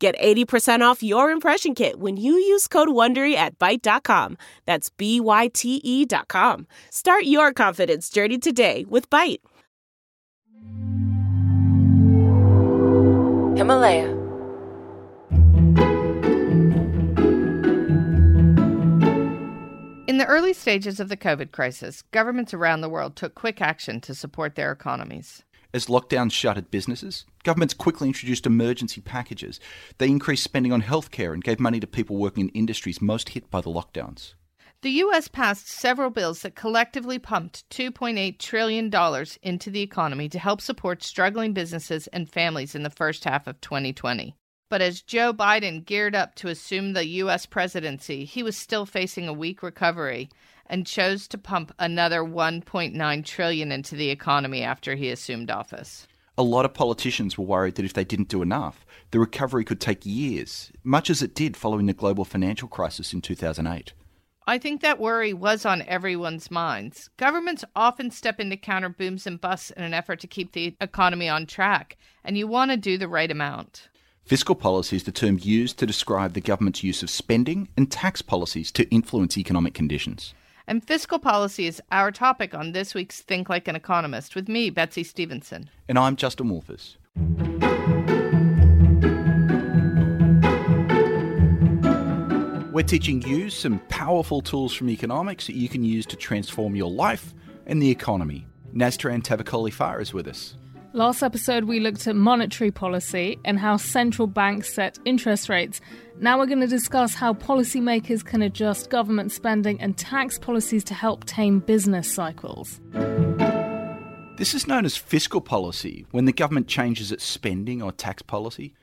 Get 80% off your impression kit when you use code WONDERY at Byte.com. That's B-Y-T-E dot com. Start your confidence journey today with Byte. Himalaya. In the early stages of the COVID crisis, governments around the world took quick action to support their economies. As lockdowns shuttered businesses, governments quickly introduced emergency packages. They increased spending on healthcare and gave money to people working in industries most hit by the lockdowns. The U.S. passed several bills that collectively pumped $2.8 trillion into the economy to help support struggling businesses and families in the first half of 2020. But as Joe Biden geared up to assume the U.S. presidency, he was still facing a weak recovery and chose to pump another 1.9 trillion into the economy after he assumed office. A lot of politicians were worried that if they didn't do enough, the recovery could take years, much as it did following the global financial crisis in 2008. I think that worry was on everyone's minds. Governments often step in to counter booms and busts in an effort to keep the economy on track, and you want to do the right amount. Fiscal policy is the term used to describe the government's use of spending and tax policies to influence economic conditions. And fiscal policy is our topic on this week's Think Like an Economist with me, Betsey Stevenson. And I'm Justin Wolfers. We're teaching you some powerful tools from economics that you can use to transform your life and the economy. Nastaran Tavakoli Far is with us. Last episode, we looked at monetary policy and how central banks set interest rates. Now we're going to discuss how policymakers can adjust government spending and tax policies to help tame business cycles. This is known as fiscal policy when the government changes its spending or tax policy.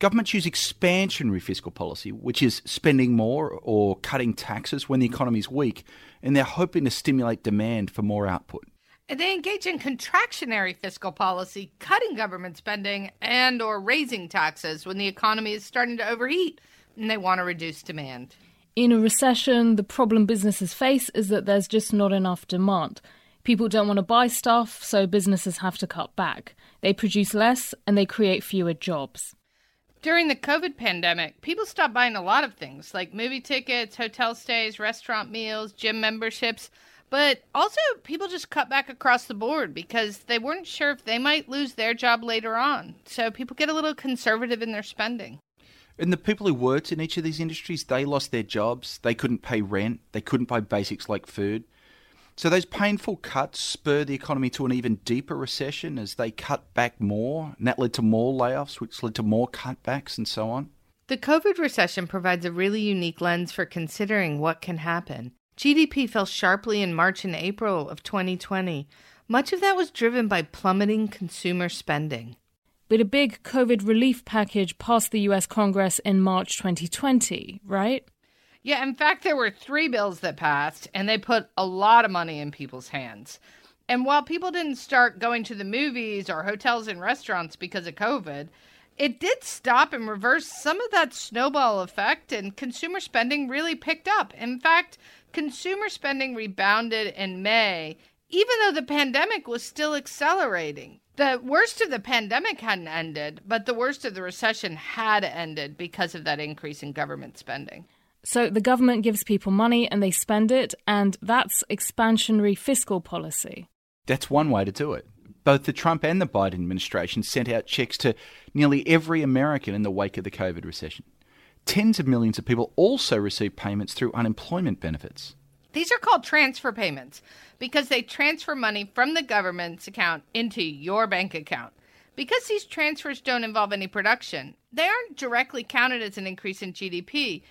Governments use expansionary fiscal policy, which is spending more or cutting taxes when the economy is weak, and they're hoping to stimulate demand for more output. And they engage in contractionary fiscal policy, cutting government spending and or raising taxes when the economy is starting to overheat and they want to reduce demand. In a recession, the problem businesses face is that there's just not enough demand. People don't want to buy stuff, so businesses have to cut back. They produce less and they create fewer jobs. During the COVID pandemic, people stopped buying a lot of things like movie tickets, hotel stays, restaurant meals, gym memberships. But also, people just cut back across the board because they weren't sure if they might lose their job later on. So people get a little conservative in their spending. And the people who worked in each of these industries, they lost their jobs. They couldn't pay rent. They couldn't buy basics like food. So those painful cuts spurred the economy to an even deeper recession as they cut back more, and that led to more layoffs, which led to more cutbacks and so on. The COVID recession provides a really unique lens for considering what can happen. GDP fell sharply in March and April of 2020. Much of that was driven by plummeting consumer spending. But a big COVID relief package passed the US Congress in March 2020, right? Yeah, in fact, there were three bills that passed, and they put a lot of money in people's hands. And while people didn't start going to the movies or hotels and restaurants because of COVID, it did stop and reverse some of that snowball effect, and consumer spending really picked up. In fact, consumer spending rebounded in May, even though the pandemic was still accelerating. The worst of the pandemic hadn't ended, but the worst of the recession had ended because of that increase in government spending. So the government gives people money and they spend it, and that's expansionary fiscal policy. That's one way to do it. Both the Trump and the Biden administration sent out checks to nearly every American in the wake of the COVID recession. Tens of millions of people also receive payments through unemployment benefits. These are called transfer payments because they transfer money from the government's account into your bank account. Because these transfers don't involve any production, they aren't directly counted as an increase in GDP,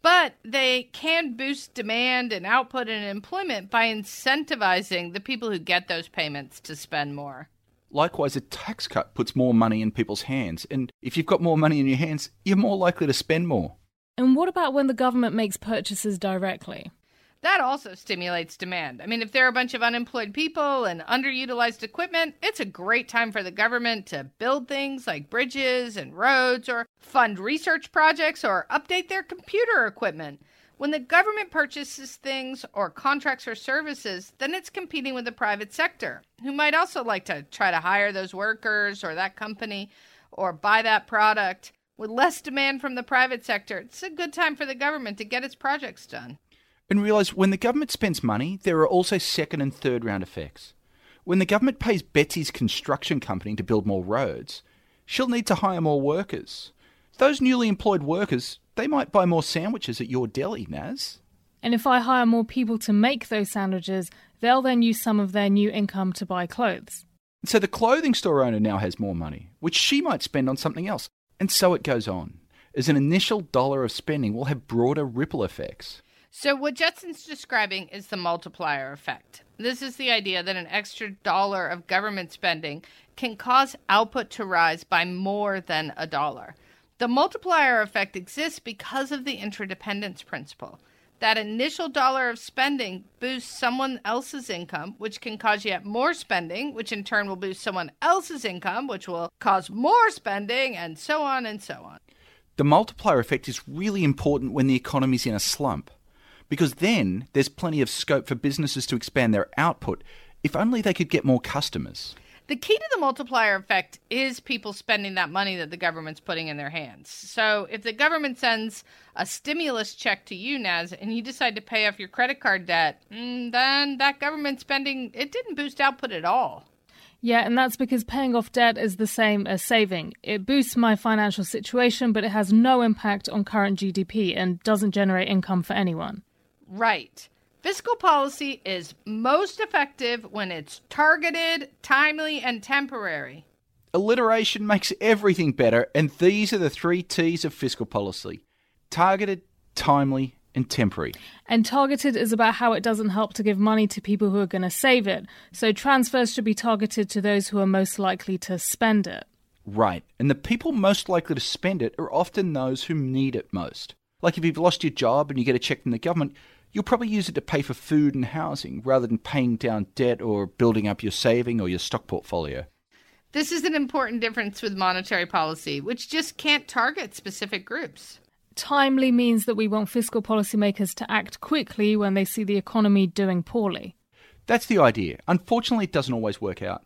but they can boost demand and output and employment by incentivizing the people who get those payments to spend more. Likewise, a tax cut puts more money in people's hands, and if you've got more money in your hands, you're more likely to spend more. And what about when the government makes purchases directly? That also stimulates demand. I mean, if there are a bunch of unemployed people and underutilized equipment, it's a great time for the government to build things like bridges and roads or fund research projects or update their computer equipment. When the government purchases things or contracts or services, then it's competing with the private sector, who might also like to try to hire those workers or that company or buy that product. With less demand from the private sector, it's a good time for the government to get its projects done and realise when the government spends money, there are also second and third round effects. When the government pays Betsey's construction company to build more roads, she'll need to hire more workers. Those newly employed workers, they might buy more sandwiches at your deli, Naz. And if I hire more people to make those sandwiches, they'll then use some of their new income to buy clothes. So the clothing store owner now has more money, which she might spend on something else. And so it goes on, as an initial dollar of spending will have broader ripple effects. So, what Justin's describing is the multiplier effect. This is the idea that an extra dollar of government spending can cause output to rise by more than a dollar. The multiplier effect exists because of the interdependence principle. That initial dollar of spending boosts someone else's income, which can cause yet more spending, which in turn will boost someone else's income, which will cause more spending, and so on and so on. The multiplier effect is really important when the economy is in a slump because then there's plenty of scope for businesses to expand their output if only they could get more customers. The key to the multiplier effect is people spending that money that the government's putting in their hands. So if the government sends a stimulus check to you, Naz, and you decide to pay off your credit card debt, mm, then that government spending it didn't boost output at all. Yeah, and that's because paying off debt is the same as saving. It boosts my financial situation, but it has no impact on current GDP and doesn't generate income for anyone. Right. Fiscal policy is most effective when it's targeted, timely, and temporary. Alliteration makes everything better, and these are the three T's of fiscal policy targeted, timely, and temporary. And targeted is about how it doesn't help to give money to people who are going to save it. So transfers should be targeted to those who are most likely to spend it. Right. And the people most likely to spend it are often those who need it most. Like if you've lost your job and you get a check from the government, you'll probably use it to pay for food and housing rather than paying down debt or building up your saving or your stock portfolio. This is an important difference with monetary policy, which just can't target specific groups. Timely means that we want fiscal policymakers to act quickly when they see the economy doing poorly. That's the idea. Unfortunately, it doesn't always work out.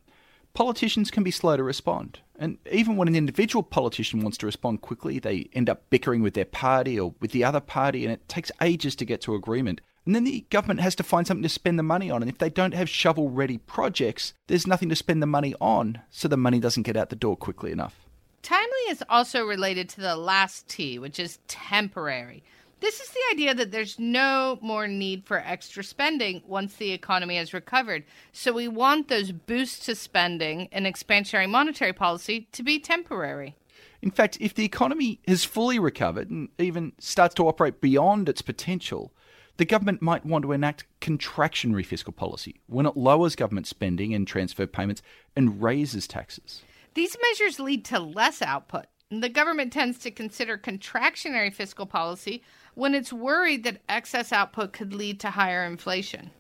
Politicians can be slow to respond. And even when an individual politician wants to respond quickly, they end up bickering with their party or with the other party, and it takes ages to get to agreement. And then the government has to find something to spend the money on. And if they don't have shovel ready projects, there's nothing to spend the money on, so the money doesn't get out the door quickly enough. Timely is also related to the last T, which is temporary. This is the idea that there's no more need for extra spending once the economy has recovered. So we want those boosts to spending and expansionary monetary policy to be temporary. In fact, if the economy has fully recovered and even starts to operate beyond its potential, the government might want to enact contractionary fiscal policy when it lowers government spending and transfer payments and raises taxes. These measures lead to less output. The government tends to consider contractionary fiscal policy when it's worried that excess output could lead to higher inflation.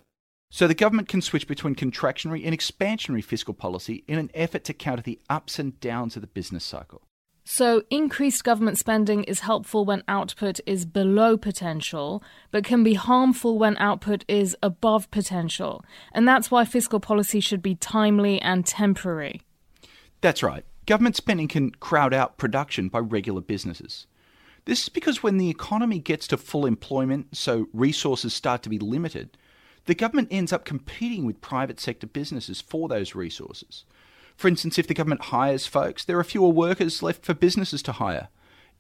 So the government can switch between contractionary and expansionary fiscal policy in an effort to counter the ups and downs of the business cycle. So, increased government spending is helpful when output is below potential, but can be harmful when output is above potential. And that's why fiscal policy should be timely and temporary. That's right. Government spending can crowd out production by regular businesses. This is because when the economy gets to full employment, so resources start to be limited, the government ends up competing with private sector businesses for those resources. For instance, if the government hires folks, there are fewer workers left for businesses to hire.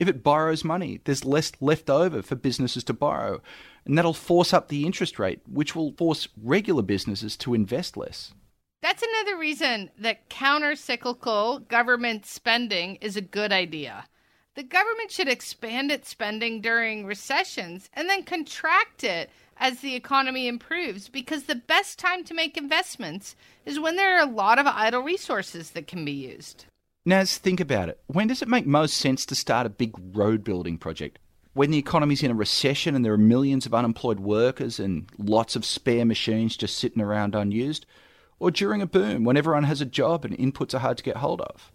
If it borrows money, there's less left over for businesses to borrow, and that'll force up the interest rate, which will force regular businesses to invest less. That's another reason that counter cyclical government spending is a good idea. The government should expand its spending during recessions and then contract it as the economy improves because the best time to make investments is when there are a lot of idle resources that can be used. Naz, think about it. When does it make most sense to start a big road building project? when the economy's in a recession and there are millions of unemployed workers and lots of spare machines just sitting around unused, or during a boom when everyone has a job and inputs are hard to get hold of.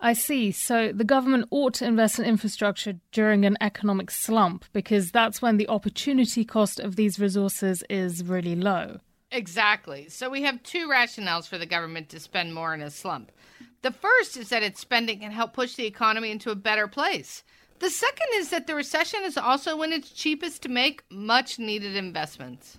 I see. So the government ought to invest in infrastructure during an economic slump because that's when the opportunity cost of these resources is really low. Exactly. So we have two rationales for the government to spend more in a slump. The first is that its spending can help push the economy into a better place. The second is that the recession is also when it's cheapest to make much needed investments.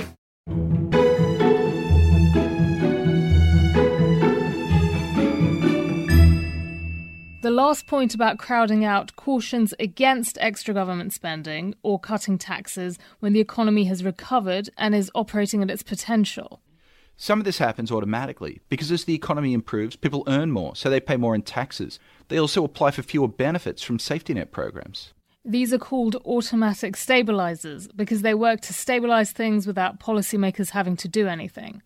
Last point about crowding out cautions against extra government spending or cutting taxes when the economy has recovered and is operating at its potential. Some of this happens automatically because as the economy improves, people earn more, so they pay more in taxes. They also apply for fewer benefits from safety net programs. These are called automatic stabilizers because they work to stabilize things without policymakers having to do anything.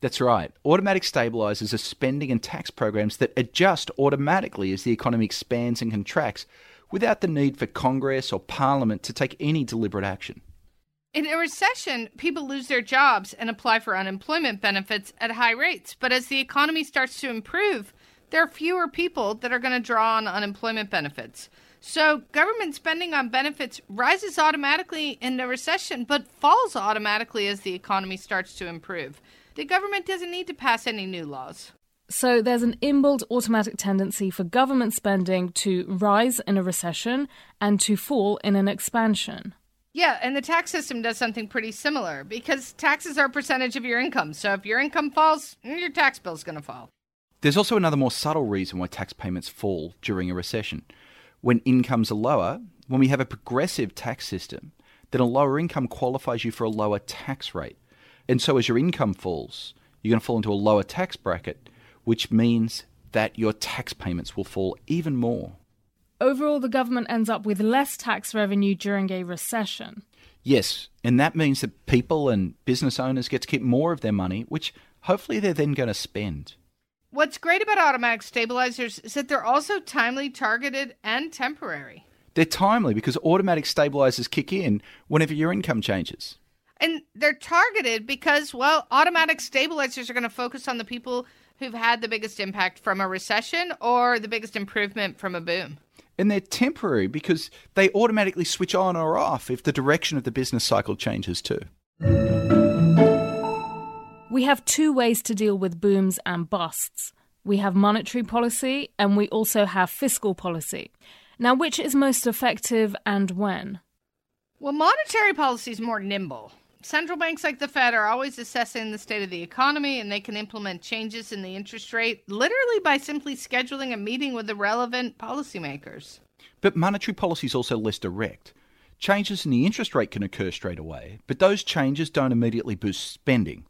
That's right. Automatic stabilizers are spending and tax programs that adjust automatically as the economy expands and contracts without the need for Congress or Parliament to take any deliberate action. In a recession, people lose their jobs and apply for unemployment benefits at high rates. But as the economy starts to improve, there are fewer people that are going to draw on unemployment benefits. So government spending on benefits rises automatically in a recession, but falls automatically as the economy starts to improve. The government doesn't need to pass any new laws. So there's an inbuilt automatic tendency for government spending to rise in a recession and to fall in an expansion. Yeah, and the tax system does something pretty similar because taxes are a percentage of your income. So if your income falls, mm, your tax bill's going to fall. There's also another more subtle reason why tax payments fall during a recession. When incomes are lower, when we have a progressive tax system, then a lower income qualifies you for a lower tax rate. And so as your income falls, you're going to fall into a lower tax bracket, which means that your tax payments will fall even more. Overall, the government ends up with less tax revenue during a recession. Yes, and that means that people and business owners get to keep more of their money, which hopefully they're then going to spend. What's great about automatic stabilizers is that they're also timely, targeted, and temporary. They're timely because automatic stabilizers kick in whenever your income changes. And they're targeted because, well, automatic stabilizers are going to focus on the people who've had the biggest impact from a recession or the biggest improvement from a boom and they're temporary because they automatically switch on or off if the direction of the business cycle changes too. We have two ways to deal with booms and busts. We have monetary policy and we also have fiscal policy. Now, which is most effective and when? Well, monetary policy is more nimble central banks like the Fed are always assessing the state of the economy and they can implement changes in the interest rate literally by simply scheduling a meeting with the relevant policymakers. But monetary policy is also less direct. Changes in the interest rate can occur straight away, but those changes don't immediately boost spending.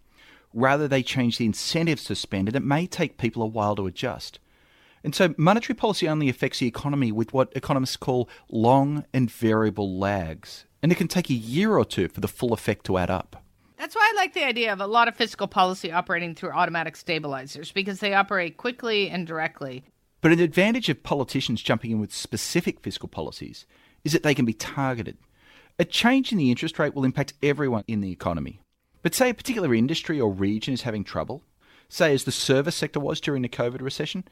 Rather, they change the incentives to spend, and it may take people a while to adjust. And so, monetary policy only affects the economy with what economists call long and variable lags and it can take a year or two for the full effect to add up. That's why I like the idea of a lot of fiscal policy operating through automatic stabilizers because they operate quickly and directly. But an advantage of politicians jumping in with specific fiscal policies is that they can be targeted. A change in the interest rate will impact everyone in the economy. But say a particular industry or region is having trouble, say as the service sector was during the COVID recession,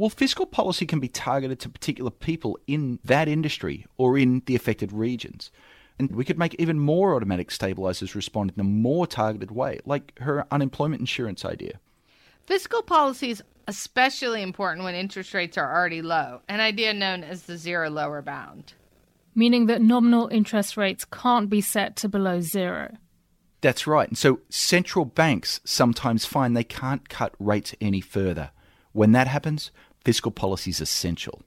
Well, fiscal policy can be targeted to particular people in that industry or in the affected regions. And we could make even more automatic stabilizers respond in a more targeted way, like her unemployment insurance idea. Fiscal policy is especially important when interest rates are already low, an idea known as the zero lower bound. Meaning that nominal interest rates can't be set to below zero. That's right. And so central banks sometimes find they can't cut rates any further. When that happens, fiscal policy is essential.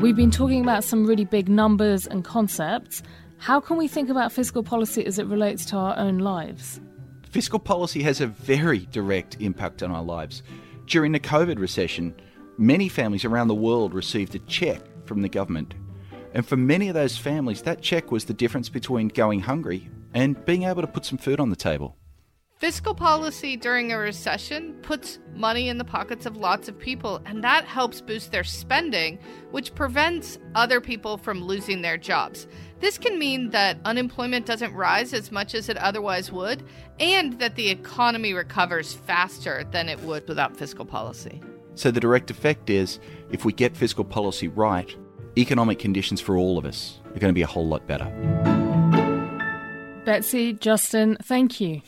We've been talking about some really big numbers and concepts. How can we think about fiscal policy as it relates to our own lives? Fiscal policy has a very direct impact on our lives. During the COVID recession, many families around the world received a check from the government. And for many of those families, that check was the difference between going hungry and being able to put some food on the table. Fiscal policy during a recession puts money in the pockets of lots of people, and that helps boost their spending, which prevents other people from losing their jobs. This can mean that unemployment doesn't rise as much as it otherwise would, and that the economy recovers faster than it would without fiscal policy. So, the direct effect is if we get fiscal policy right, economic conditions for all of us are going to be a whole lot better. Betsey, Justin, thank you.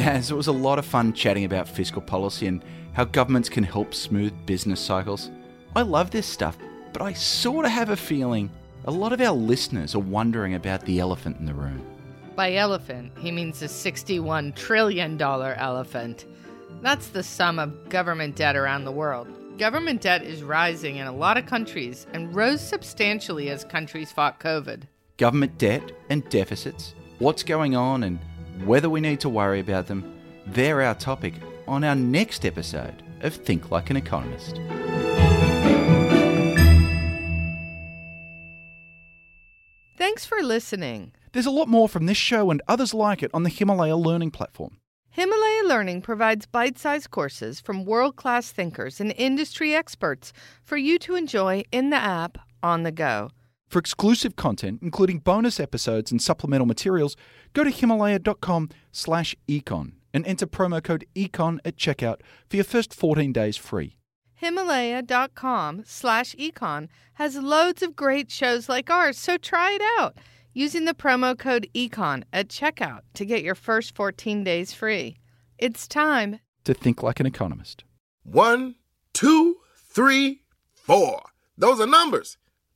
Naz, it was a lot of fun chatting about fiscal policy and how governments can help smooth business cycles. I love this stuff, but I sort of have a feeling a lot of our listeners are wondering about the elephant in the room. By elephant, he means a $61 trillion elephant. That's the sum of government debt around the world. Government debt is rising in a lot of countries and rose substantially as countries fought COVID. Government debt and deficits, what's going on, and whether we need to worry about them, they're our topic on our next episode of Think Like an Economist. Thanks for listening. There's a lot more from this show and others like it on the Himalaya Learning platform. Himalaya Learning provides bite sized courses from world class thinkers and industry experts for you to enjoy in the app on the go. For exclusive content, including bonus episodes and supplemental materials, go to himalaya.com slash econ and enter promo code econ at checkout for your first 14 days free. Himalaya.com slash econ has loads of great shows like ours, so try it out using the promo code ECON at checkout to get your first 14 days free. It's time to think like an economist. One, two, three, four. Those are numbers,